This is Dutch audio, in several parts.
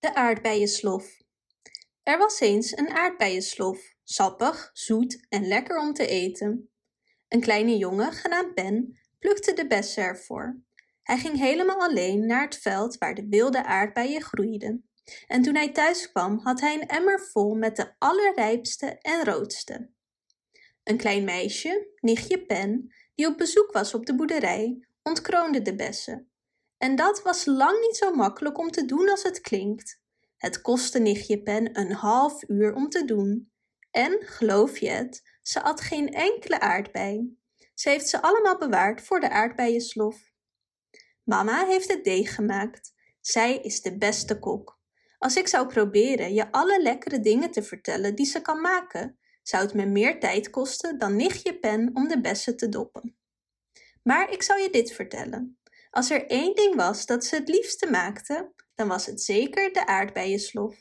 De aardbeienslof. Er was eens een aardbeienslof, sappig, zoet en lekker om te eten. Een kleine jongen, genaamd Ben, plukte de bessen ervoor. Hij ging helemaal alleen naar het veld waar de wilde aardbeien groeiden. En toen hij thuis kwam, had hij een emmer vol met de allerrijpste en roodste. Een klein meisje, nichtje Pen, die op bezoek was op de boerderij, ontkroonde de bessen en dat was lang niet zo makkelijk om te doen als het klinkt. Het kostte nichtje Pen een half uur om te doen. En, geloof je het, ze at geen enkele aardbei. Ze heeft ze allemaal bewaard voor de aardbeienslof. Mama heeft het deeg gemaakt. Zij is de beste kok. Als ik zou proberen je alle lekkere dingen te vertellen die ze kan maken, zou het me meer tijd kosten dan nichtje Pen om de bessen te doppen. Maar ik zal je dit vertellen. Als er één ding was dat ze het liefste maakte, dan was het zeker de aardbeienslof.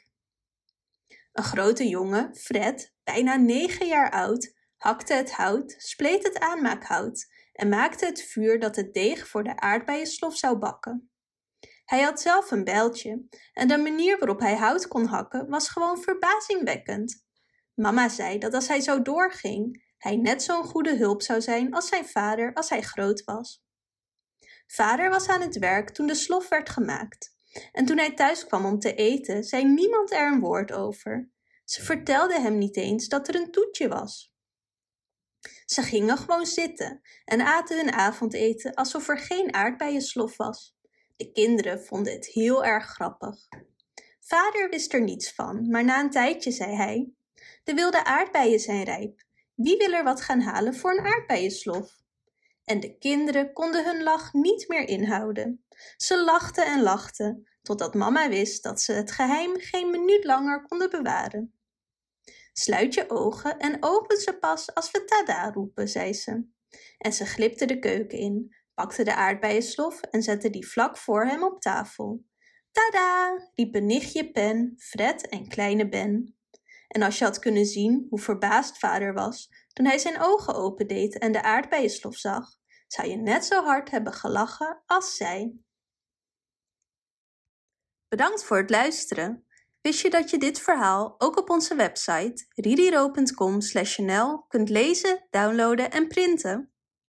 Een grote jongen, Fred, bijna negen jaar oud, hakte het hout, spleet het aanmaakhout en maakte het vuur dat het deeg voor de aardbeienslof zou bakken. Hij had zelf een bijltje en de manier waarop hij hout kon hakken was gewoon verbazingwekkend. Mama zei dat als hij zo doorging, hij net zo'n goede hulp zou zijn als zijn vader als hij groot was. Vader was aan het werk toen de slof werd gemaakt. En toen hij thuis kwam om te eten, zei niemand er een woord over. Ze vertelde hem niet eens dat er een toetje was. Ze gingen gewoon zitten en aten hun avondeten alsof er geen aardbeienslof was. De kinderen vonden het heel erg grappig. Vader wist er niets van, maar na een tijdje zei hij: De wilde aardbeien zijn rijp. Wie wil er wat gaan halen voor een aardbeienslof? En de kinderen konden hun lach niet meer inhouden. Ze lachten en lachten, totdat mama wist dat ze het geheim geen minuut langer konden bewaren. Sluit je ogen en open ze pas als we tada roepen, zei ze. En ze glipte de keuken in, pakte de aardbeienslof en zette die vlak voor hem op tafel. Tada! riepen nichtje Pen, Fred en kleine Ben. En als je had kunnen zien hoe verbaasd vader was toen hij zijn ogen opendeed en de aardbeienslof zag, zou je net zo hard hebben gelachen als zij. Bedankt voor het luisteren. Wist je dat je dit verhaal ook op onze website ririro.com/nl kunt lezen, downloaden en printen?